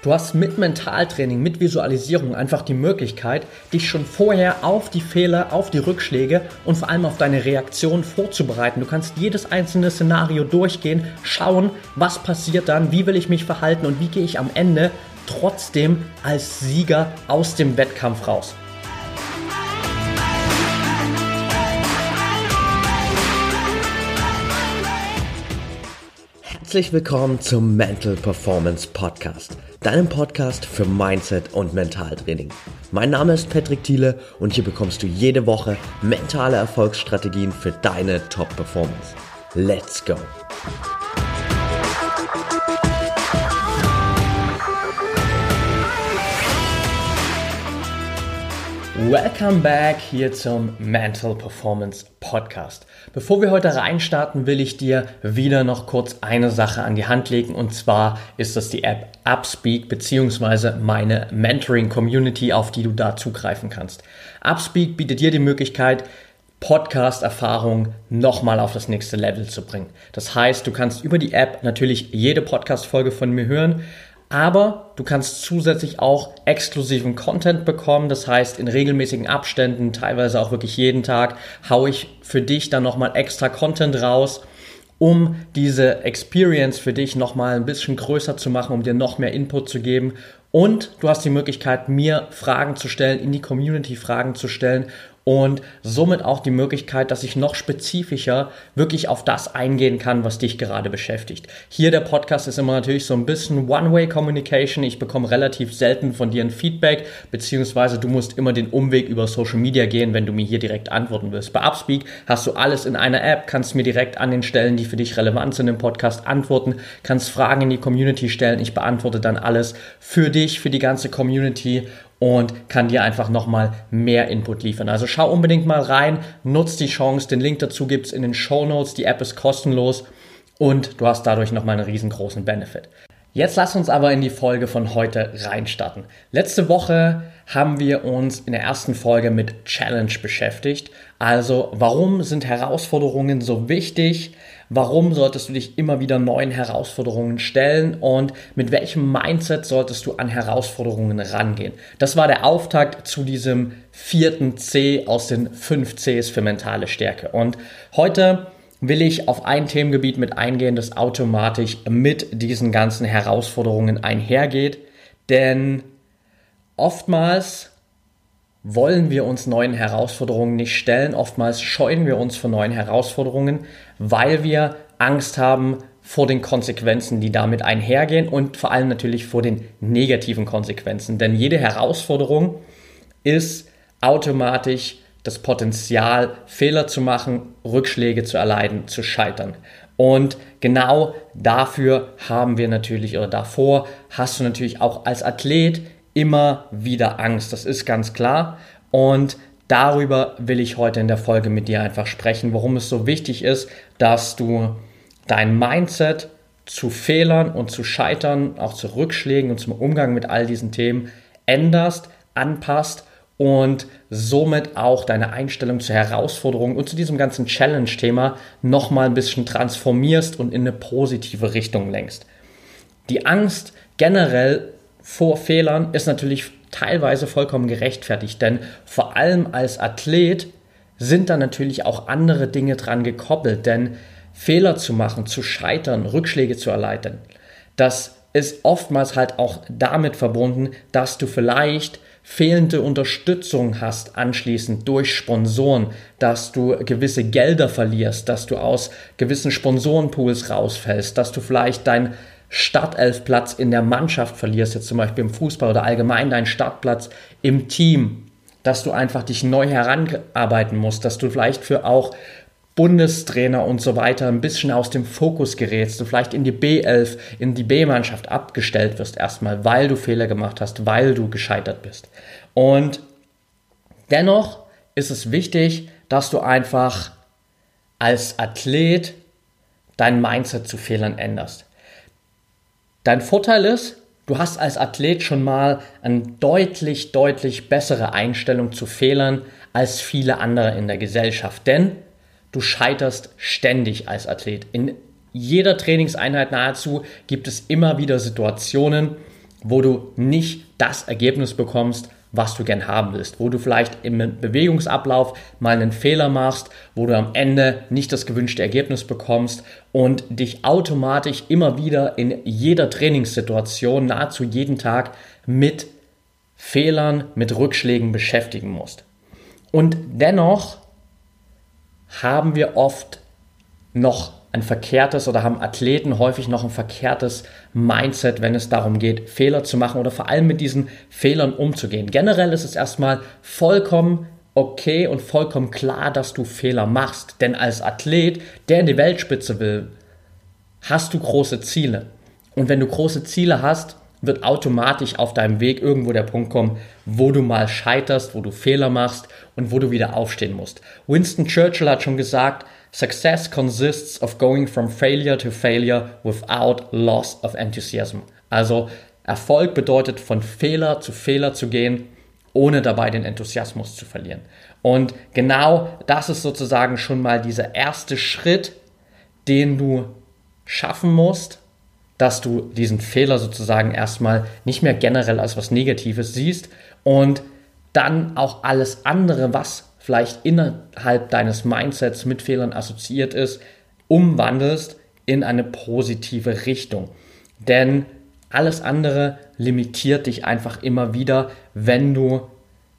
Du hast mit Mentaltraining, mit Visualisierung einfach die Möglichkeit, dich schon vorher auf die Fehler, auf die Rückschläge und vor allem auf deine Reaktion vorzubereiten. Du kannst jedes einzelne Szenario durchgehen, schauen, was passiert dann, wie will ich mich verhalten und wie gehe ich am Ende trotzdem als Sieger aus dem Wettkampf raus. Herzlich willkommen zum Mental Performance Podcast, deinem Podcast für Mindset und Mentaltraining. Mein Name ist Patrick Thiele und hier bekommst du jede Woche mentale Erfolgsstrategien für deine Top-Performance. Let's go! Welcome back hier zum Mental Performance Podcast. Bevor wir heute reinstarten, will ich dir wieder noch kurz eine Sache an die Hand legen und zwar ist das die App Upspeak bzw. meine Mentoring Community, auf die du da zugreifen kannst. Upspeak bietet dir die Möglichkeit, Podcast-Erfahrung nochmal auf das nächste Level zu bringen. Das heißt, du kannst über die App natürlich jede Podcast-Folge von mir hören, aber du kannst zusätzlich auch exklusiven Content bekommen. Das heißt, in regelmäßigen Abständen, teilweise auch wirklich jeden Tag, haue ich für dich dann nochmal extra Content raus, um diese Experience für dich nochmal ein bisschen größer zu machen, um dir noch mehr Input zu geben. Und du hast die Möglichkeit, mir Fragen zu stellen, in die Community Fragen zu stellen und somit auch die Möglichkeit, dass ich noch spezifischer wirklich auf das eingehen kann, was dich gerade beschäftigt. Hier der Podcast ist immer natürlich so ein bisschen One-Way-Communication. Ich bekomme relativ selten von dir ein Feedback, beziehungsweise du musst immer den Umweg über Social Media gehen, wenn du mir hier direkt antworten willst. Bei Upspeak hast du alles in einer App, kannst mir direkt an den Stellen, die für dich relevant sind im Podcast, antworten, kannst Fragen in die Community stellen. Ich beantworte dann alles für dich, für die ganze Community und kann dir einfach nochmal mehr Input liefern. Also schau unbedingt mal rein, nutz die Chance, den Link dazu gibt's in den Show Notes, die App ist kostenlos und du hast dadurch nochmal einen riesengroßen Benefit. Jetzt lass uns aber in die Folge von heute reinstarten. Letzte Woche haben wir uns in der ersten Folge mit Challenge beschäftigt. Also warum sind Herausforderungen so wichtig? Warum solltest du dich immer wieder neuen Herausforderungen stellen und mit welchem Mindset solltest du an Herausforderungen rangehen? Das war der Auftakt zu diesem vierten C aus den fünf Cs für mentale Stärke. Und heute will ich auf ein Themengebiet mit eingehen, das automatisch mit diesen ganzen Herausforderungen einhergeht. Denn oftmals wollen wir uns neuen Herausforderungen nicht stellen. Oftmals scheuen wir uns vor neuen Herausforderungen, weil wir Angst haben vor den Konsequenzen, die damit einhergehen und vor allem natürlich vor den negativen Konsequenzen. Denn jede Herausforderung ist automatisch das Potenzial, Fehler zu machen, Rückschläge zu erleiden, zu scheitern. Und genau dafür haben wir natürlich, oder davor hast du natürlich auch als Athlet immer wieder Angst. Das ist ganz klar. Und darüber will ich heute in der Folge mit dir einfach sprechen, warum es so wichtig ist, dass du dein Mindset zu Fehlern und zu Scheitern, auch zu Rückschlägen und zum Umgang mit all diesen Themen änderst, anpasst und somit auch deine Einstellung zur Herausforderung und zu diesem ganzen Challenge-Thema nochmal ein bisschen transformierst und in eine positive Richtung lenkst. Die Angst generell vor Fehlern ist natürlich teilweise vollkommen gerechtfertigt, denn vor allem als Athlet sind da natürlich auch andere Dinge dran gekoppelt, denn Fehler zu machen, zu scheitern, Rückschläge zu erleiden, das ist oftmals halt auch damit verbunden, dass du vielleicht fehlende Unterstützung hast anschließend durch Sponsoren, dass du gewisse Gelder verlierst, dass du aus gewissen Sponsorenpools rausfällst, dass du vielleicht dein Startelfplatz in der Mannschaft verlierst, jetzt zum Beispiel im Fußball oder allgemein deinen Startplatz im Team, dass du einfach dich neu heranarbeiten musst, dass du vielleicht für auch Bundestrainer und so weiter ein bisschen aus dem Fokus gerätst, du vielleicht in die B11, in die B-Mannschaft abgestellt wirst erstmal, weil du Fehler gemacht hast, weil du gescheitert bist. Und dennoch ist es wichtig, dass du einfach als Athlet dein Mindset zu Fehlern änderst. Dein Vorteil ist, du hast als Athlet schon mal eine deutlich, deutlich bessere Einstellung zu Fehlern als viele andere in der Gesellschaft. Denn du scheiterst ständig als Athlet. In jeder Trainingseinheit nahezu gibt es immer wieder Situationen, wo du nicht das Ergebnis bekommst, was du gern haben willst, wo du vielleicht im Bewegungsablauf mal einen Fehler machst, wo du am Ende nicht das gewünschte Ergebnis bekommst und dich automatisch immer wieder in jeder Trainingssituation, nahezu jeden Tag mit Fehlern, mit Rückschlägen beschäftigen musst. Und dennoch haben wir oft noch ein verkehrtes oder haben Athleten häufig noch ein verkehrtes Mindset, wenn es darum geht, Fehler zu machen oder vor allem mit diesen Fehlern umzugehen. Generell ist es erstmal vollkommen okay und vollkommen klar, dass du Fehler machst. Denn als Athlet, der in die Weltspitze will, hast du große Ziele. Und wenn du große Ziele hast, wird automatisch auf deinem Weg irgendwo der Punkt kommen, wo du mal scheiterst, wo du Fehler machst und wo du wieder aufstehen musst. Winston Churchill hat schon gesagt, Success consists of going from failure to failure without loss of enthusiasm. Also Erfolg bedeutet von Fehler zu Fehler zu gehen, ohne dabei den Enthusiasmus zu verlieren. Und genau das ist sozusagen schon mal dieser erste Schritt, den du schaffen musst, dass du diesen Fehler sozusagen erstmal nicht mehr generell als was Negatives siehst und dann auch alles andere, was vielleicht innerhalb deines Mindsets mit Fehlern assoziiert ist, umwandelst in eine positive Richtung. Denn alles andere limitiert dich einfach immer wieder, wenn du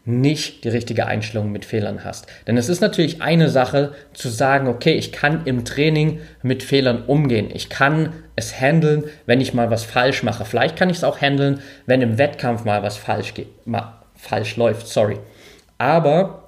nicht die richtige Einstellung mit Fehlern hast. Denn es ist natürlich eine Sache zu sagen, okay, ich kann im Training mit Fehlern umgehen. Ich kann es handeln, wenn ich mal was falsch mache. Vielleicht kann ich es auch handeln, wenn im Wettkampf mal was falsch geht, falsch läuft, sorry. Aber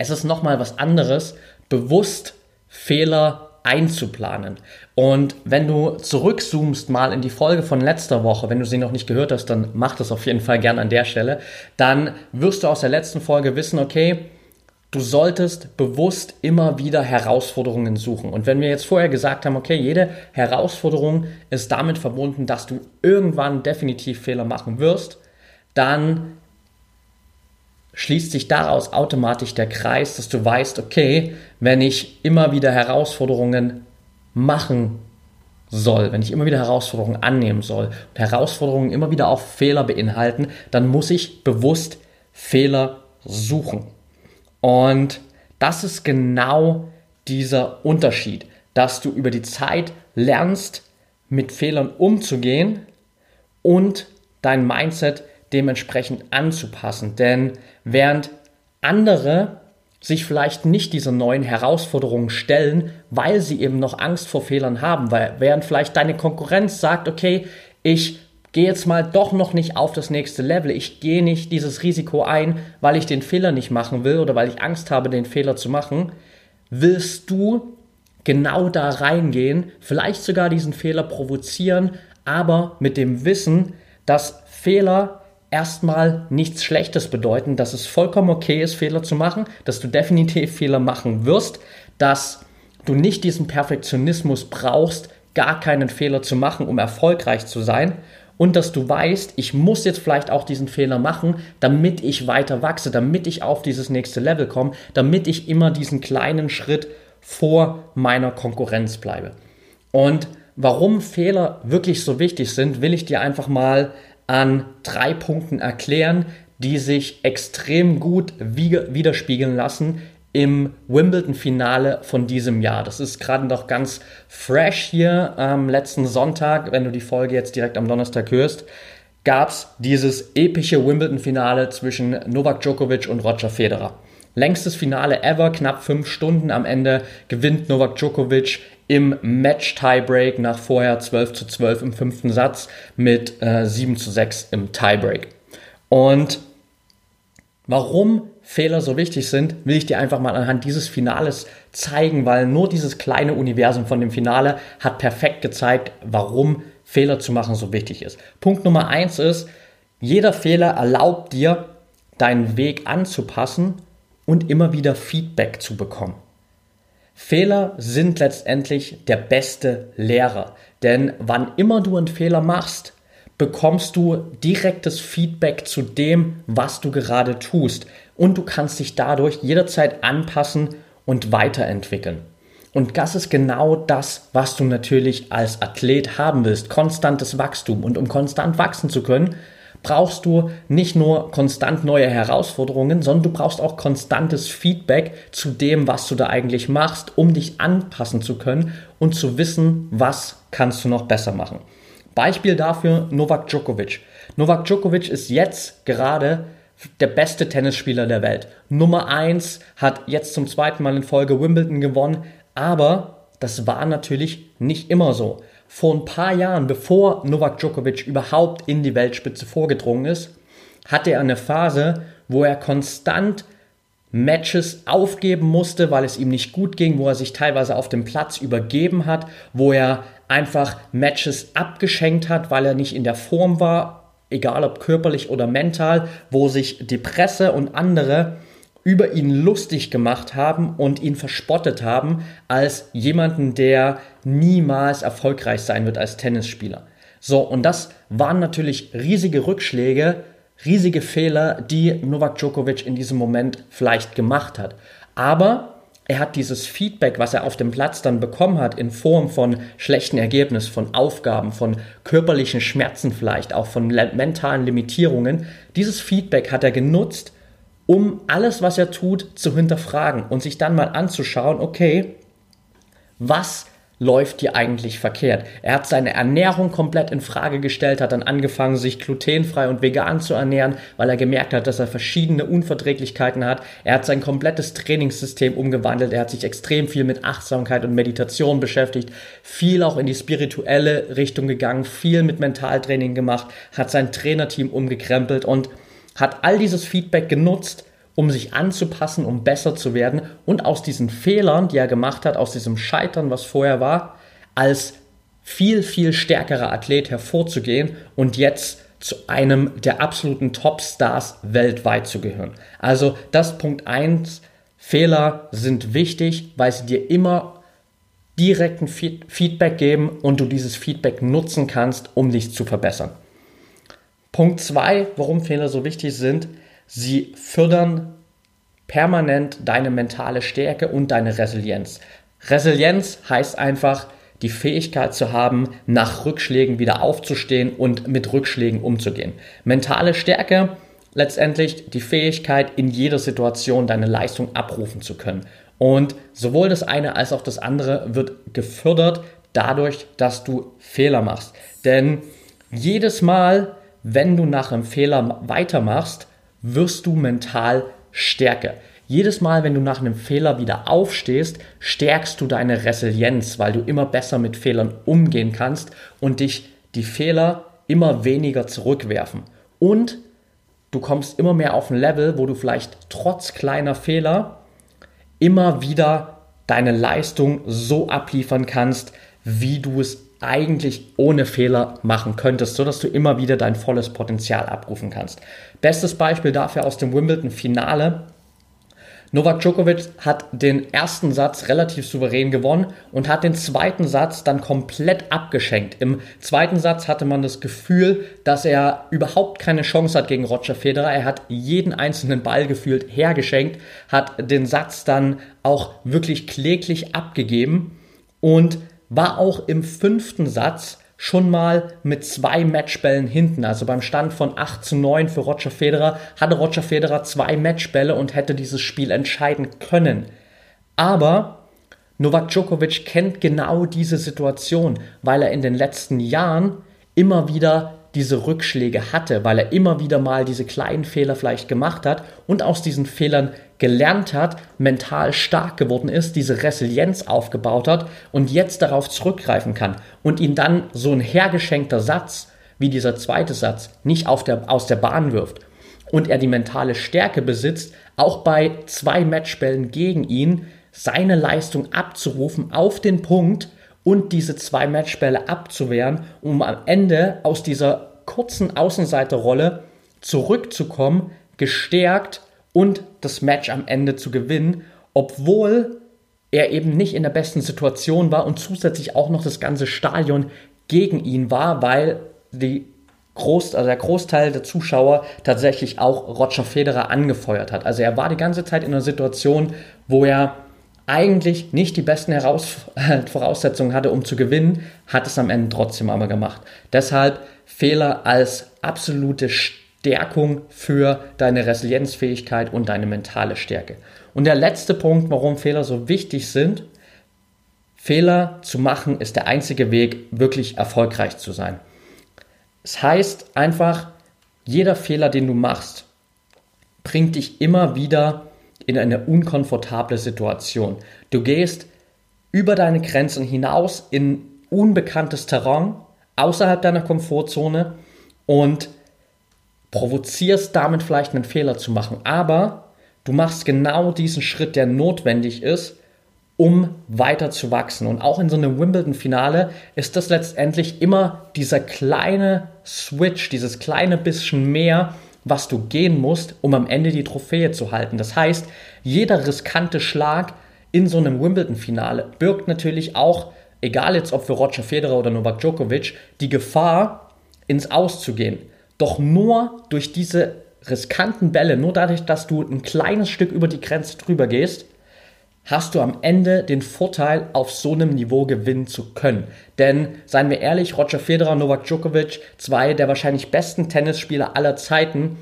es ist nochmal was anderes, bewusst Fehler einzuplanen. Und wenn du zurückzoomst mal in die Folge von letzter Woche, wenn du sie noch nicht gehört hast, dann mach das auf jeden Fall gern an der Stelle, dann wirst du aus der letzten Folge wissen, okay, du solltest bewusst immer wieder Herausforderungen suchen. Und wenn wir jetzt vorher gesagt haben, okay, jede Herausforderung ist damit verbunden, dass du irgendwann definitiv Fehler machen wirst, dann schließt sich daraus automatisch der Kreis, dass du weißt, okay, wenn ich immer wieder Herausforderungen machen soll, wenn ich immer wieder Herausforderungen annehmen soll und Herausforderungen immer wieder auch Fehler beinhalten, dann muss ich bewusst Fehler suchen. Und das ist genau dieser Unterschied, dass du über die Zeit lernst, mit Fehlern umzugehen und dein Mindset dementsprechend anzupassen. Denn während andere sich vielleicht nicht diese neuen Herausforderungen stellen, weil sie eben noch Angst vor Fehlern haben, weil während vielleicht deine Konkurrenz sagt, okay, ich gehe jetzt mal doch noch nicht auf das nächste Level, ich gehe nicht dieses Risiko ein, weil ich den Fehler nicht machen will oder weil ich Angst habe, den Fehler zu machen, willst du genau da reingehen, vielleicht sogar diesen Fehler provozieren, aber mit dem Wissen, dass Fehler erstmal nichts Schlechtes bedeuten, dass es vollkommen okay ist, Fehler zu machen, dass du definitiv Fehler machen wirst, dass du nicht diesen Perfektionismus brauchst, gar keinen Fehler zu machen, um erfolgreich zu sein und dass du weißt, ich muss jetzt vielleicht auch diesen Fehler machen, damit ich weiter wachse, damit ich auf dieses nächste Level komme, damit ich immer diesen kleinen Schritt vor meiner Konkurrenz bleibe. Und warum Fehler wirklich so wichtig sind, will ich dir einfach mal an drei Punkten erklären, die sich extrem gut widerspiegeln lassen im Wimbledon-Finale von diesem Jahr. Das ist gerade noch ganz fresh hier am letzten Sonntag, wenn du die Folge jetzt direkt am Donnerstag hörst, gab es dieses epische Wimbledon-Finale zwischen Novak Djokovic und Roger Federer. Längstes Finale ever, knapp fünf Stunden am Ende gewinnt Novak Djokovic im Match-Tiebreak nach vorher 12 zu 12 im fünften Satz mit äh, 7 zu 6 im Tiebreak. Und warum Fehler so wichtig sind, will ich dir einfach mal anhand dieses Finales zeigen, weil nur dieses kleine Universum von dem Finale hat perfekt gezeigt, warum Fehler zu machen so wichtig ist. Punkt Nummer eins ist, jeder Fehler erlaubt dir, deinen Weg anzupassen und immer wieder Feedback zu bekommen. Fehler sind letztendlich der beste Lehrer, denn wann immer du einen Fehler machst, bekommst du direktes Feedback zu dem, was du gerade tust und du kannst dich dadurch jederzeit anpassen und weiterentwickeln. Und das ist genau das, was du natürlich als Athlet haben willst. Konstantes Wachstum. Und um konstant wachsen zu können, brauchst du nicht nur konstant neue Herausforderungen, sondern du brauchst auch konstantes Feedback zu dem, was du da eigentlich machst, um dich anpassen zu können und zu wissen, was kannst du noch besser machen. Beispiel dafür Novak Djokovic. Novak Djokovic ist jetzt gerade der beste Tennisspieler der Welt. Nummer 1 hat jetzt zum zweiten Mal in Folge Wimbledon gewonnen, aber das war natürlich nicht immer so. Vor ein paar Jahren, bevor Novak Djokovic überhaupt in die Weltspitze vorgedrungen ist, hatte er eine Phase, wo er konstant Matches aufgeben musste, weil es ihm nicht gut ging, wo er sich teilweise auf dem Platz übergeben hat, wo er einfach Matches abgeschenkt hat, weil er nicht in der Form war, egal ob körperlich oder mental, wo sich die Presse und andere über ihn lustig gemacht haben und ihn verspottet haben als jemanden, der niemals erfolgreich sein wird als Tennisspieler. So, und das waren natürlich riesige Rückschläge, riesige Fehler, die Novak Djokovic in diesem Moment vielleicht gemacht hat. Aber er hat dieses Feedback, was er auf dem Platz dann bekommen hat, in Form von schlechten Ergebnissen, von Aufgaben, von körperlichen Schmerzen vielleicht, auch von mentalen Limitierungen, dieses Feedback hat er genutzt, um alles, was er tut, zu hinterfragen und sich dann mal anzuschauen, okay, was läuft hier eigentlich verkehrt? Er hat seine Ernährung komplett in Frage gestellt, hat dann angefangen, sich glutenfrei und vegan zu ernähren, weil er gemerkt hat, dass er verschiedene Unverträglichkeiten hat. Er hat sein komplettes Trainingssystem umgewandelt. Er hat sich extrem viel mit Achtsamkeit und Meditation beschäftigt, viel auch in die spirituelle Richtung gegangen, viel mit Mentaltraining gemacht, hat sein Trainerteam umgekrempelt und hat all dieses Feedback genutzt, um sich anzupassen, um besser zu werden und aus diesen Fehlern, die er gemacht hat, aus diesem Scheitern, was vorher war, als viel, viel stärkerer Athlet hervorzugehen und jetzt zu einem der absoluten Topstars weltweit zu gehören. Also das Punkt 1, Fehler sind wichtig, weil sie dir immer direkten Feedback geben und du dieses Feedback nutzen kannst, um dich zu verbessern. Punkt 2, warum Fehler so wichtig sind, sie fördern permanent deine mentale Stärke und deine Resilienz. Resilienz heißt einfach, die Fähigkeit zu haben, nach Rückschlägen wieder aufzustehen und mit Rückschlägen umzugehen. Mentale Stärke, letztendlich die Fähigkeit, in jeder Situation deine Leistung abrufen zu können. Und sowohl das eine als auch das andere wird gefördert dadurch, dass du Fehler machst. Denn jedes Mal, wenn du nach einem Fehler weitermachst, wirst du mental stärker. Jedes Mal, wenn du nach einem Fehler wieder aufstehst, stärkst du deine Resilienz, weil du immer besser mit Fehlern umgehen kannst und dich die Fehler immer weniger zurückwerfen. Und du kommst immer mehr auf ein Level, wo du vielleicht trotz kleiner Fehler immer wieder deine Leistung so abliefern kannst, wie du es eigentlich ohne Fehler machen könntest, sodass du immer wieder dein volles Potenzial abrufen kannst. Bestes Beispiel dafür aus dem Wimbledon-Finale. Novak Djokovic hat den ersten Satz relativ souverän gewonnen und hat den zweiten Satz dann komplett abgeschenkt. Im zweiten Satz hatte man das Gefühl, dass er überhaupt keine Chance hat gegen Roger Federer. Er hat jeden einzelnen Ball gefühlt hergeschenkt, hat den Satz dann auch wirklich kläglich abgegeben und war auch im fünften Satz schon mal mit zwei Matchbällen hinten. Also beim Stand von 8 zu 9 für Roger Federer hatte Roger Federer zwei Matchbälle und hätte dieses Spiel entscheiden können. Aber Novak Djokovic kennt genau diese Situation, weil er in den letzten Jahren immer wieder diese Rückschläge hatte, weil er immer wieder mal diese kleinen Fehler vielleicht gemacht hat und aus diesen Fehlern gelernt hat, mental stark geworden ist, diese Resilienz aufgebaut hat und jetzt darauf zurückgreifen kann und ihn dann so ein hergeschenkter Satz wie dieser zweite Satz nicht der, aus der Bahn wirft und er die mentale Stärke besitzt, auch bei zwei Matchbällen gegen ihn seine Leistung abzurufen auf den Punkt, und diese zwei Matchbälle abzuwehren, um am Ende aus dieser kurzen Außenseiterrolle zurückzukommen, gestärkt und das Match am Ende zu gewinnen, obwohl er eben nicht in der besten Situation war und zusätzlich auch noch das ganze Stadion gegen ihn war, weil die Groß, also der Großteil der Zuschauer tatsächlich auch Roger Federer angefeuert hat. Also er war die ganze Zeit in einer Situation, wo er eigentlich nicht die besten Heraus Voraussetzungen hatte, um zu gewinnen, hat es am Ende trotzdem aber gemacht. Deshalb Fehler als absolute Stärkung für deine Resilienzfähigkeit und deine mentale Stärke. Und der letzte Punkt, warum Fehler so wichtig sind, Fehler zu machen ist der einzige Weg, wirklich erfolgreich zu sein. Es heißt einfach, jeder Fehler, den du machst, bringt dich immer wieder in eine unkomfortable Situation. Du gehst über deine Grenzen hinaus in unbekanntes Terrain, außerhalb deiner Komfortzone und provozierst damit vielleicht einen Fehler zu machen. Aber du machst genau diesen Schritt, der notwendig ist, um weiter zu wachsen. Und auch in so einem Wimbledon-Finale ist das letztendlich immer dieser kleine Switch, dieses kleine bisschen mehr, was du gehen musst, um am Ende die Trophäe zu halten. Das heißt, jeder riskante Schlag in so einem Wimbledon-Finale birgt natürlich auch, egal jetzt ob für Roger Federer oder Novak Djokovic, die Gefahr, ins Aus zu gehen. Doch nur durch diese riskanten Bälle, nur dadurch, dass du ein kleines Stück über die Grenze drüber gehst, hast du am Ende den Vorteil, auf so einem Niveau gewinnen zu können. Denn, seien wir ehrlich, Roger Federer, Novak Djokovic, zwei der wahrscheinlich besten Tennisspieler aller Zeiten,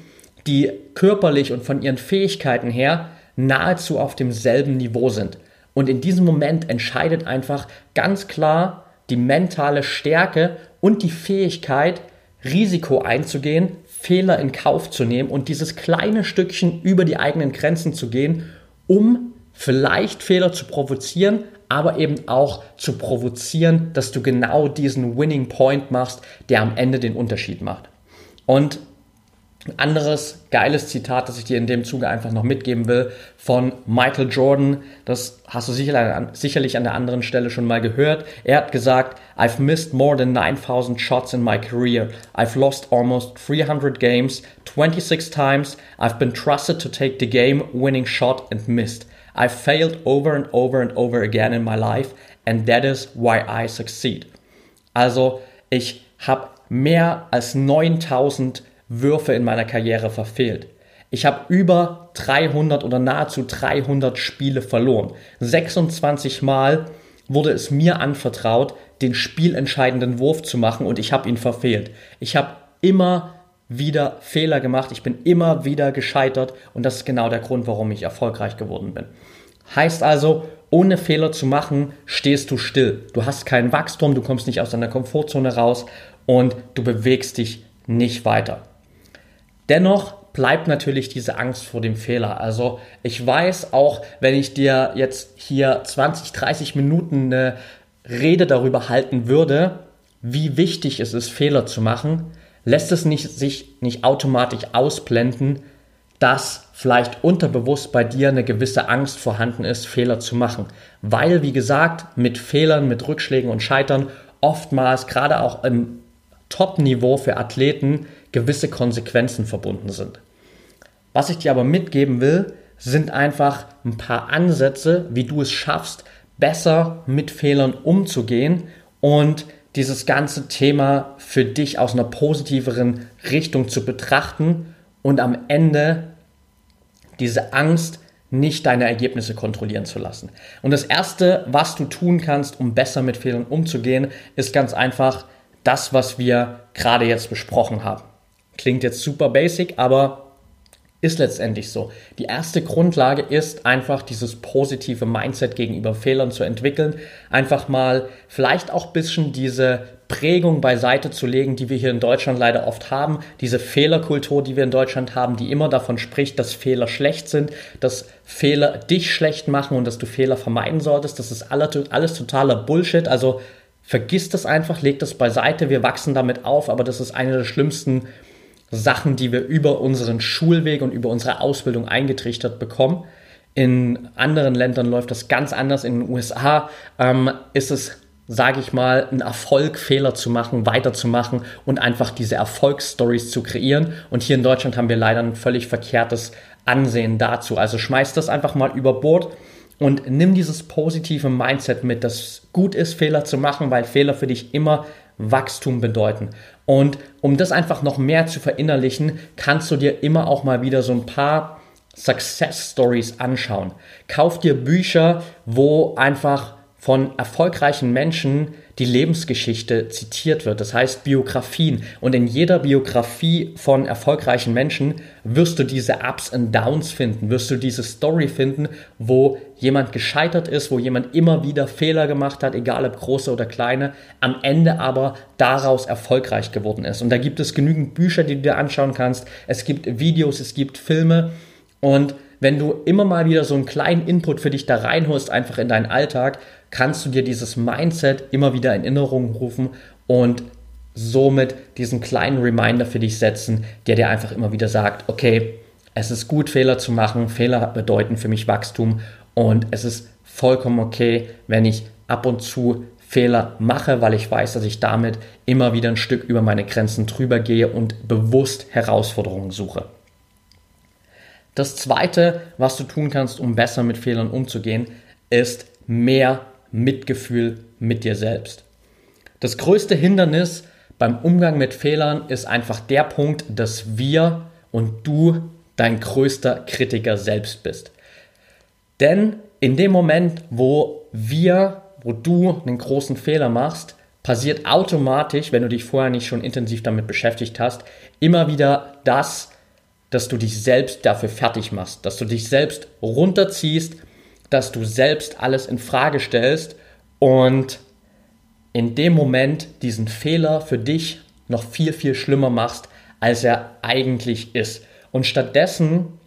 die körperlich und von ihren Fähigkeiten her nahezu auf demselben Niveau sind. Und in diesem Moment entscheidet einfach ganz klar die mentale Stärke und die Fähigkeit, Risiko einzugehen, Fehler in Kauf zu nehmen und dieses kleine Stückchen über die eigenen Grenzen zu gehen, um vielleicht Fehler zu provozieren, aber eben auch zu provozieren, dass du genau diesen Winning Point machst, der am Ende den Unterschied macht. Und ein anderes geiles Zitat, das ich dir in dem Zuge einfach noch mitgeben will, von Michael Jordan, das hast du sicherlich an der anderen Stelle schon mal gehört. Er hat gesagt, I've missed more than 9000 shots in my career. I've lost almost 300 games, 26 times. I've been trusted to take the game winning shot and missed. I've failed over and over and over again in my life and that is why I succeed. Also, ich habe mehr als 9000 Würfe in meiner Karriere verfehlt. Ich habe über 300 oder nahezu 300 Spiele verloren. 26 Mal wurde es mir anvertraut, den spielentscheidenden Wurf zu machen und ich habe ihn verfehlt. Ich habe immer wieder Fehler gemacht, ich bin immer wieder gescheitert und das ist genau der Grund, warum ich erfolgreich geworden bin. Heißt also, ohne Fehler zu machen, stehst du still. Du hast kein Wachstum, du kommst nicht aus deiner Komfortzone raus und du bewegst dich nicht weiter. Dennoch bleibt natürlich diese Angst vor dem Fehler. Also ich weiß auch, wenn ich dir jetzt hier 20, 30 Minuten eine Rede darüber halten würde, wie wichtig es ist, Fehler zu machen, lässt es nicht, sich nicht automatisch ausblenden, dass vielleicht unterbewusst bei dir eine gewisse Angst vorhanden ist, Fehler zu machen. Weil, wie gesagt, mit Fehlern, mit Rückschlägen und Scheitern oftmals, gerade auch im Top-Niveau für Athleten, gewisse Konsequenzen verbunden sind. Was ich dir aber mitgeben will, sind einfach ein paar Ansätze, wie du es schaffst, besser mit Fehlern umzugehen und dieses ganze Thema für dich aus einer positiveren Richtung zu betrachten und am Ende diese Angst nicht deine Ergebnisse kontrollieren zu lassen. Und das Erste, was du tun kannst, um besser mit Fehlern umzugehen, ist ganz einfach das, was wir gerade jetzt besprochen haben. Klingt jetzt super basic, aber ist letztendlich so. Die erste Grundlage ist einfach dieses positive Mindset gegenüber Fehlern zu entwickeln. Einfach mal vielleicht auch ein bisschen diese Prägung beiseite zu legen, die wir hier in Deutschland leider oft haben. Diese Fehlerkultur, die wir in Deutschland haben, die immer davon spricht, dass Fehler schlecht sind, dass Fehler dich schlecht machen und dass du Fehler vermeiden solltest. Das ist alles, totaler Bullshit. Also vergiss das einfach, leg das beiseite. Wir wachsen damit auf, aber das ist eine der schlimmsten Sachen, die wir über unseren Schulweg und über unsere Ausbildung eingetrichtert bekommen. In anderen Ländern läuft das ganz anders. In den USA ähm, ist es, sage ich mal, ein Erfolg, Fehler zu machen, weiterzumachen und einfach diese Erfolgsstories zu kreieren. Und hier in Deutschland haben wir leider ein völlig verkehrtes Ansehen dazu. Also schmeiß das einfach mal über Bord und nimm dieses positive Mindset mit, dass gut ist, Fehler zu machen, weil Fehler für dich immer Wachstum bedeuten. Und um das einfach noch mehr zu verinnerlichen, kannst du dir immer auch mal wieder so ein paar Success Stories anschauen. Kauf dir Bücher, wo einfach von erfolgreichen Menschen die Lebensgeschichte zitiert wird. Das heißt Biografien. Und in jeder Biografie von erfolgreichen Menschen wirst du diese Ups und Downs finden, wirst du diese Story finden, wo jemand gescheitert ist, wo jemand immer wieder Fehler gemacht hat, egal ob große oder kleine, am Ende aber daraus erfolgreich geworden ist. Und da gibt es genügend Bücher, die du dir anschauen kannst. Es gibt Videos, es gibt Filme und wenn du immer mal wieder so einen kleinen Input für dich da reinholst, einfach in deinen Alltag, kannst du dir dieses Mindset immer wieder in Erinnerung rufen und somit diesen kleinen Reminder für dich setzen, der dir einfach immer wieder sagt, okay, es ist gut, Fehler zu machen. Fehler bedeuten für mich Wachstum und es ist vollkommen okay, wenn ich ab und zu Fehler mache, weil ich weiß, dass ich damit immer wieder ein Stück über meine Grenzen drüber gehe und bewusst Herausforderungen suche. Das zweite, was du tun kannst, um besser mit Fehlern umzugehen, ist mehr Mitgefühl mit dir selbst. Das größte Hindernis beim Umgang mit Fehlern ist einfach der Punkt, dass wir und du dein größter Kritiker selbst bist. Denn in dem Moment, wo wir, wo du einen großen Fehler machst, passiert automatisch, wenn du dich vorher nicht schon intensiv damit beschäftigt hast, immer wieder das, dass du dich selbst dafür fertig machst, dass du dich selbst runterziehst, dass du selbst alles in Frage stellst und in dem Moment diesen Fehler für dich noch viel, viel schlimmer machst, als er eigentlich ist. Und stattdessen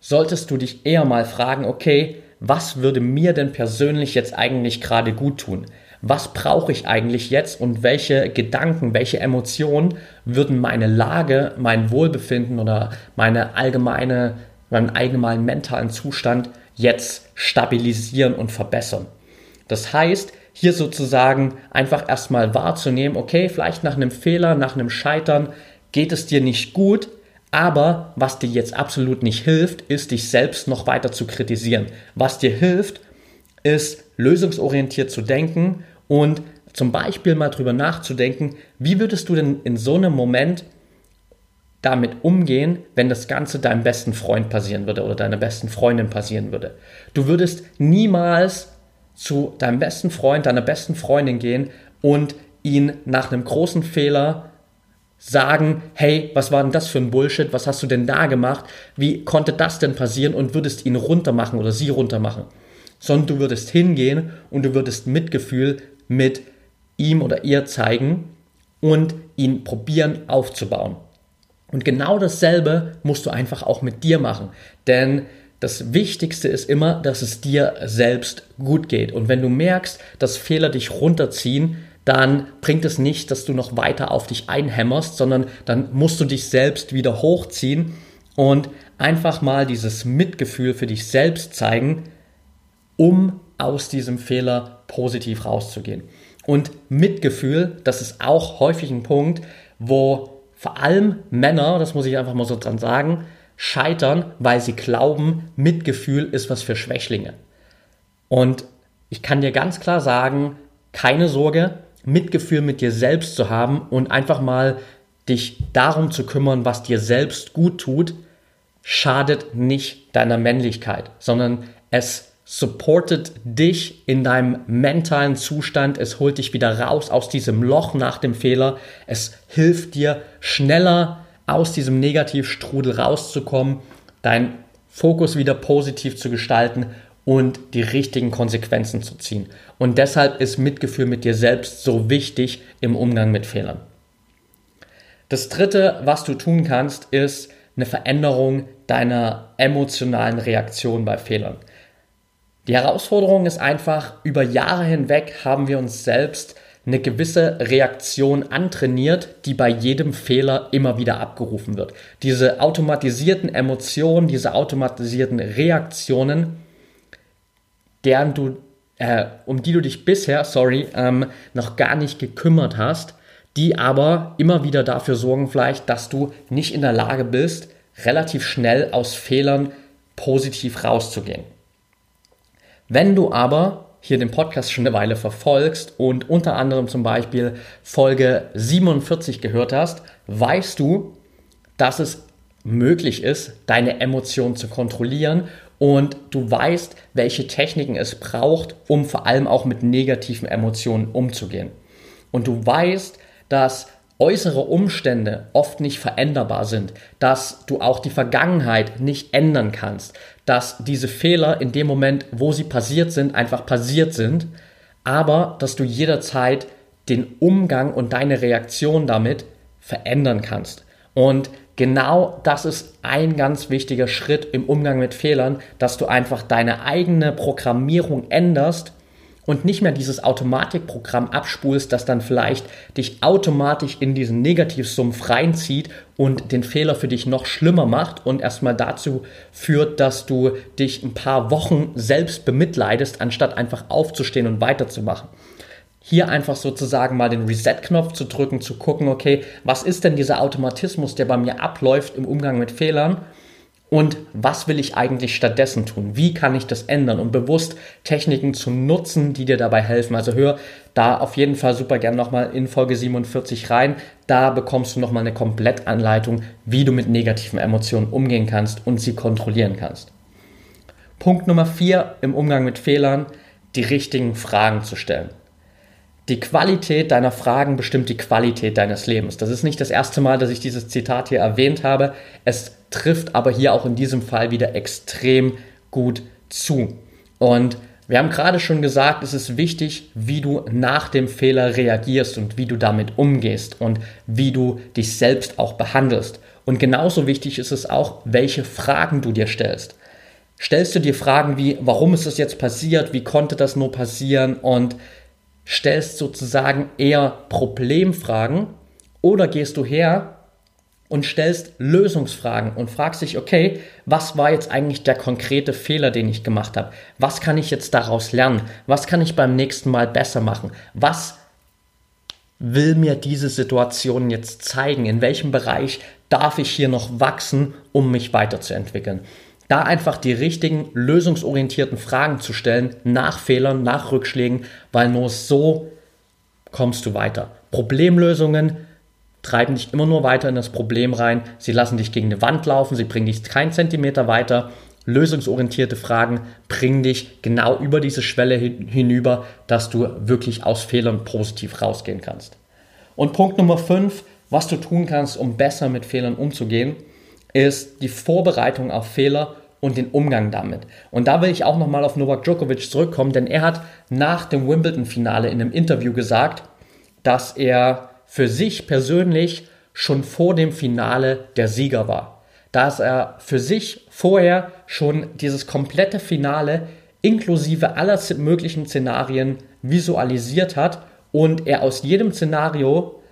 solltest du dich eher mal fragen, okay, was würde mir denn persönlich jetzt eigentlich gerade gut tun? was brauche ich eigentlich jetzt und welche Gedanken, welche Emotionen würden meine Lage, mein Wohlbefinden oder meine allgemeine, meinen allgemeinen mentalen Zustand jetzt stabilisieren und verbessern. Das heißt, hier sozusagen einfach erstmal wahrzunehmen, okay, vielleicht nach einem Fehler, nach einem Scheitern geht es dir nicht gut, aber was dir jetzt absolut nicht hilft, ist dich selbst noch weiter zu kritisieren. Was dir hilft, ist lösungsorientiert zu denken und zum Beispiel mal drüber nachzudenken, wie würdest du denn in so einem Moment damit umgehen, wenn das Ganze deinem besten Freund passieren würde oder deiner besten Freundin passieren würde. Du würdest niemals zu deinem besten Freund, deiner besten Freundin gehen und ihn nach einem großen Fehler sagen, hey, was war denn das für ein Bullshit, was hast du denn da gemacht, wie konnte das denn passieren und würdest ihn runtermachen oder sie runtermachen, sondern du würdest hingehen und du würdest Mitgefühl mit ihm oder ihr zeigen und ihn probieren aufzubauen. Und genau dasselbe musst du einfach auch mit dir machen. Denn das Wichtigste ist immer, dass es dir selbst gut geht. Und wenn du merkst, dass Fehler dich runterziehen, dann bringt es nicht, dass du noch weiter auf dich einhämmerst, sondern dann musst du dich selbst wieder hochziehen und einfach mal dieses Mitgefühl für dich selbst zeigen, um aus diesem Fehler positiv rauszugehen. Und Mitgefühl, das ist auch häufig ein Punkt, wo vor allem Männer, das muss ich einfach mal so dran sagen, scheitern, weil sie glauben, Mitgefühl ist was für Schwächlinge. Und ich kann dir ganz klar sagen, keine Sorge, Mitgefühl mit dir selbst zu haben und einfach mal dich darum zu kümmern, was dir selbst gut tut, schadet nicht deiner Männlichkeit, sondern es supportet dich in deinem mentalen Zustand, es holt dich wieder raus aus diesem Loch nach dem Fehler, es hilft dir schneller aus diesem Negativstrudel rauszukommen, deinen Fokus wieder positiv zu gestalten und die richtigen Konsequenzen zu ziehen. Und deshalb ist Mitgefühl mit dir selbst so wichtig im Umgang mit Fehlern. Das Dritte, was du tun kannst, ist eine Veränderung deiner emotionalen Reaktion bei Fehlern. Die Herausforderung ist einfach, über Jahre hinweg haben wir uns selbst eine gewisse Reaktion antrainiert, die bei jedem Fehler immer wieder abgerufen wird. Diese automatisierten Emotionen, diese automatisierten Reaktionen, deren du, äh, um die du dich bisher, sorry, ähm, noch gar nicht gekümmert hast, die aber immer wieder dafür sorgen vielleicht, dass du nicht in der Lage bist, relativ schnell aus Fehlern positiv rauszugehen. Wenn du aber hier den Podcast schon eine Weile verfolgst und unter anderem zum Beispiel Folge 47 gehört hast, weißt du, dass es möglich ist, deine Emotionen zu kontrollieren und du weißt, welche Techniken es braucht, um vor allem auch mit negativen Emotionen umzugehen. Und du weißt, dass äußere Umstände oft nicht veränderbar sind, dass du auch die Vergangenheit nicht ändern kannst, dass diese Fehler in dem Moment, wo sie passiert sind, einfach passiert sind, aber dass du jederzeit den Umgang und deine Reaktion damit verändern kannst. Und genau das ist ein ganz wichtiger Schritt im Umgang mit Fehlern, dass du einfach deine eigene Programmierung änderst und nicht mehr dieses Automatikprogramm abspulst, das dann vielleicht dich automatisch in diesen Negativsumpf reinzieht und den Fehler für dich noch schlimmer macht und erstmal dazu führt, dass du dich ein paar Wochen selbst bemitleidest, anstatt einfach aufzustehen und weiterzumachen. Hier einfach sozusagen mal den Reset-Knopf zu drücken, zu gucken, okay, was ist denn dieser Automatismus, der bei mir abläuft im Umgang mit Fehlern und was will ich eigentlich stattdessen tun? Wie kann ich das ändern und bewusst Techniken zu nutzen, die dir dabei helfen? Also hör da auf jeden Fall super gern nochmal in Folge 47 rein. Da bekommst du nochmal eine Komplettanleitung, wie du mit negativen Emotionen umgehen kannst und sie kontrollieren kannst. Punkt Nummer 4 im Umgang mit Fehlern, die richtigen Fragen zu stellen. Die Qualität deiner Fragen bestimmt die Qualität deines Lebens. Das ist nicht das erste Mal, dass ich dieses Zitat hier erwähnt habe. Es trifft aber hier auch in diesem Fall wieder extrem gut zu. Und wir haben gerade schon gesagt, es ist wichtig, wie du nach dem Fehler reagierst und wie du damit umgehst und wie du dich selbst auch behandelst. Und genauso wichtig ist es auch, welche Fragen du dir stellst. Stellst du dir Fragen wie, warum ist das jetzt passiert? Wie konnte das nur passieren? Und stellst sozusagen eher Problemfragen oder gehst du her und stellst Lösungsfragen und fragst dich, okay, was war jetzt eigentlich der konkrete Fehler, den ich gemacht habe? Was kann ich jetzt daraus lernen? Was kann ich beim nächsten Mal besser machen? Was will mir diese Situation jetzt zeigen? In welchem Bereich darf ich hier noch wachsen, um mich weiterzuentwickeln? da einfach die richtigen lösungsorientierten Fragen zu stellen nach Fehlern, nach Rückschlägen, weil nur so kommst du weiter. Problemlösungen treiben dich immer nur weiter in das Problem rein. Sie lassen dich gegen eine Wand laufen, sie bringen dich keinen Zentimeter weiter. Lösungsorientierte Fragen bringen dich genau über diese Schwelle hinüber, dass du wirklich aus Fehlern positiv rausgehen kannst. Und Punkt Nummer 5, was du tun kannst, um besser mit Fehlern umzugehen, ist die Vorbereitung auf Fehler und den Umgang damit. Und da will ich auch nochmal auf Novak Djokovic zurückkommen, denn er hat nach dem Wimbledon-Finale in einem Interview gesagt, dass er für sich persönlich schon vor dem Finale der Sieger war. Dass er für sich vorher schon dieses komplette Finale inklusive aller möglichen Szenarien visualisiert hat und er aus jedem Szenario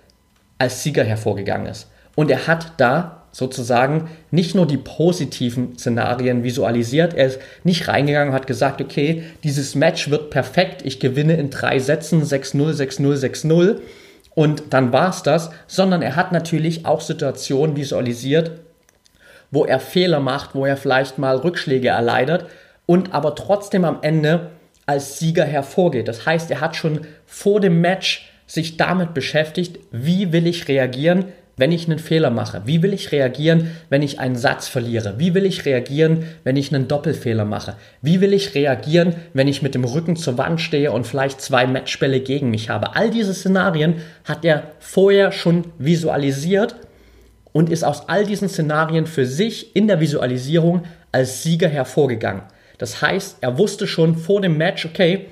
als Sieger hervorgegangen ist. Und er hat da sozusagen nicht nur die positiven Szenarien visualisiert. Er ist nicht reingegangen und hat gesagt, okay, dieses Match wird perfekt, ich gewinne in drei Sätzen 6-0, 6-0, 6-0 und dann war es das, sondern er hat natürlich auch Situationen visualisiert, wo er Fehler macht, wo er vielleicht mal Rückschläge erleidet und aber trotzdem am Ende als Sieger hervorgeht. Das heißt, er hat schon vor dem Match sich damit beschäftigt, wie will ich reagieren, wenn ich einen Fehler mache? Wie will ich reagieren, wenn ich einen Satz verliere? Wie will ich reagieren, wenn ich einen Doppelfehler mache? Wie will ich reagieren, wenn ich mit dem Rücken zur Wand stehe und vielleicht zwei Matchbälle gegen mich habe? All diese Szenarien hat er vorher schon visualisiert und ist aus all diesen Szenarien für sich in der Visualisierung als Sieger hervorgegangen. Das heißt, er wusste schon vor dem Match, okay,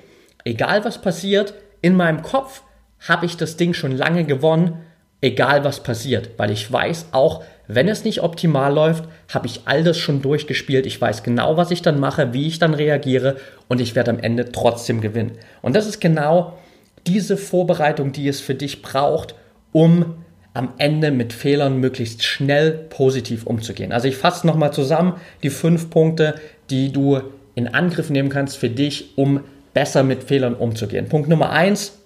egal was passiert, in meinem Kopf habe ich das Ding schon lange gewonnen egal was passiert, weil ich weiß, auch wenn es nicht optimal läuft, habe ich all das schon durchgespielt. Ich weiß genau, was ich dann mache, wie ich dann reagiere und ich werde am Ende trotzdem gewinnen. Und das ist genau diese Vorbereitung, die es für dich braucht, um am Ende mit Fehlern möglichst schnell positiv umzugehen. Also ich fasse nochmal zusammen die fünf Punkte, die du in Angriff nehmen kannst für dich, um besser mit Fehlern umzugehen. Punkt Nummer eins,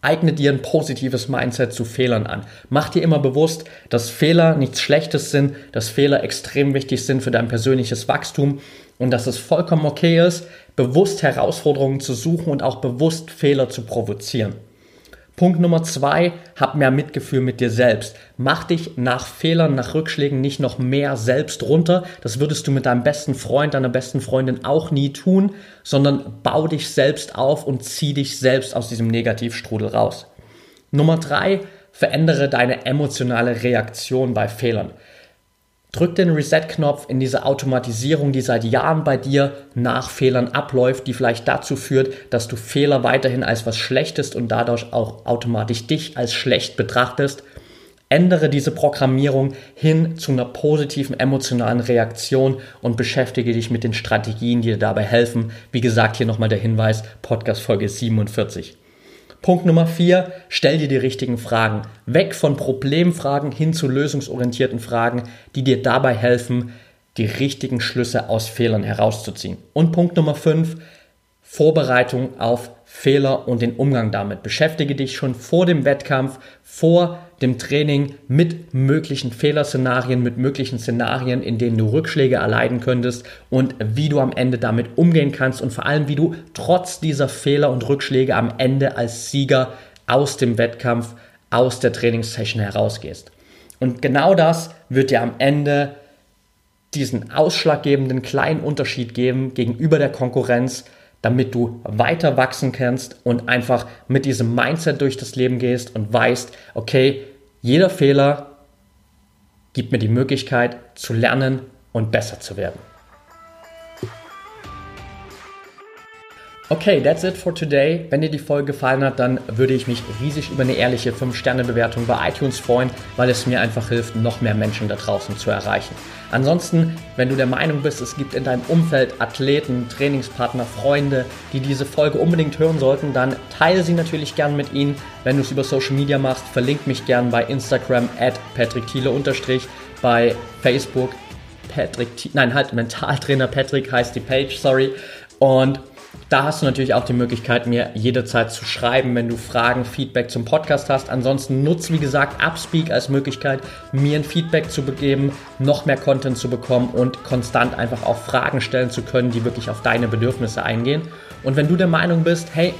Eigne dir ein positives Mindset zu Fehlern an. Mach dir immer bewusst, dass Fehler nichts Schlechtes sind, dass Fehler extrem wichtig sind für dein persönliches Wachstum und dass es vollkommen okay ist, bewusst Herausforderungen zu suchen und auch bewusst Fehler zu provozieren. Punkt Nummer zwei, hab mehr Mitgefühl mit dir selbst. Mach dich nach Fehlern, nach Rückschlägen nicht noch mehr selbst runter. Das würdest du mit deinem besten Freund, deiner besten Freundin auch nie tun, sondern bau dich selbst auf und zieh dich selbst aus diesem Negativstrudel raus. Nummer drei, verändere deine emotionale Reaktion bei Fehlern. Drück den Reset-Knopf in diese Automatisierung, die seit Jahren bei dir nach Fehlern abläuft, die vielleicht dazu führt, dass du Fehler weiterhin als was Schlechtes und dadurch auch automatisch dich als schlecht betrachtest. Ändere diese Programmierung hin zu einer positiven emotionalen Reaktion und beschäftige dich mit den Strategien, die dir dabei helfen. Wie gesagt, hier nochmal der Hinweis, Podcast Folge 47. Punkt Nummer vier, stell dir die richtigen Fragen. Weg von Problemfragen hin zu lösungsorientierten Fragen, die dir dabei helfen, die richtigen Schlüsse aus Fehlern herauszuziehen. Und Punkt Nummer fünf, Vorbereitung auf Fehler und den Umgang damit. Beschäftige dich schon vor dem Wettkampf, vor dem Training mit möglichen Fehlerszenarien, mit möglichen Szenarien, in denen du Rückschläge erleiden könntest und wie du am Ende damit umgehen kannst und vor allem, wie du trotz dieser Fehler und Rückschläge am Ende als Sieger aus dem Wettkampf, aus der Trainingssession herausgehst. Und genau das wird dir am Ende diesen ausschlaggebenden kleinen Unterschied geben gegenüber der Konkurrenz, damit du weiter wachsen kannst und einfach mit diesem Mindset durch das Leben gehst und weißt, okay, jeder Fehler gibt mir die Möglichkeit zu lernen und besser zu werden. Okay, that's it for today. Wenn dir die Folge gefallen hat, dann würde ich mich riesig über eine ehrliche 5-Sterne-Bewertung bei iTunes freuen, weil es mir einfach hilft, noch mehr Menschen da draußen zu erreichen. Ansonsten, wenn du der Meinung bist, es gibt in deinem Umfeld Athleten, Trainingspartner, Freunde, die diese Folge unbedingt hören sollten, dann teile sie natürlich gern mit ihnen. Wenn du es über Social Media machst, verlink mich gern bei Instagram at Patrick bei Facebook Patrick, nein halt Mentaltrainer Patrick heißt die Page, sorry. Und da hast du natürlich auch die Möglichkeit, mir jederzeit zu schreiben, wenn du Fragen, Feedback zum Podcast hast. Ansonsten nutze, wie gesagt, Upspeak als Möglichkeit, mir ein Feedback zu begeben, noch mehr Content zu bekommen und konstant einfach auch Fragen stellen zu können, die wirklich auf deine Bedürfnisse eingehen. Und wenn du der Meinung bist, hey,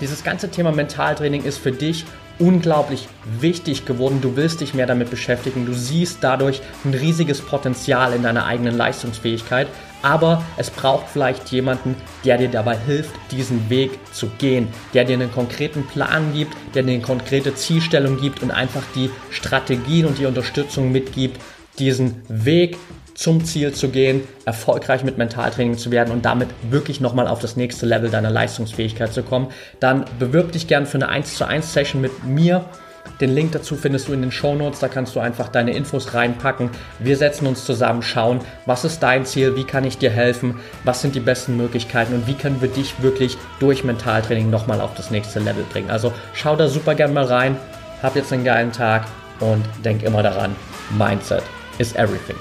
dieses ganze Thema Mentaltraining ist für dich unglaublich wichtig geworden. Du willst dich mehr damit beschäftigen. Du siehst dadurch ein riesiges Potenzial in deiner eigenen Leistungsfähigkeit. Aber es braucht vielleicht jemanden, der dir dabei hilft, diesen Weg zu gehen, der dir einen konkreten Plan gibt, der dir eine konkrete Zielstellung gibt und einfach die Strategien und die Unterstützung mitgibt, diesen Weg zum Ziel zu gehen, erfolgreich mit Mentaltraining zu werden und damit wirklich nochmal auf das nächste Level deiner Leistungsfähigkeit zu kommen, dann bewirb dich gern für eine 1 zu 1 Session mit mir. Den Link dazu findest du in den Show Notes, da kannst du einfach deine Infos reinpacken. Wir setzen uns zusammen, schauen, was ist dein Ziel, wie kann ich dir helfen, was sind die besten Möglichkeiten und wie können wir dich wirklich durch Mentaltraining nochmal auf das nächste Level bringen. Also schau da super gern mal rein, hab jetzt einen geilen Tag und denk immer daran, Mindset is everything.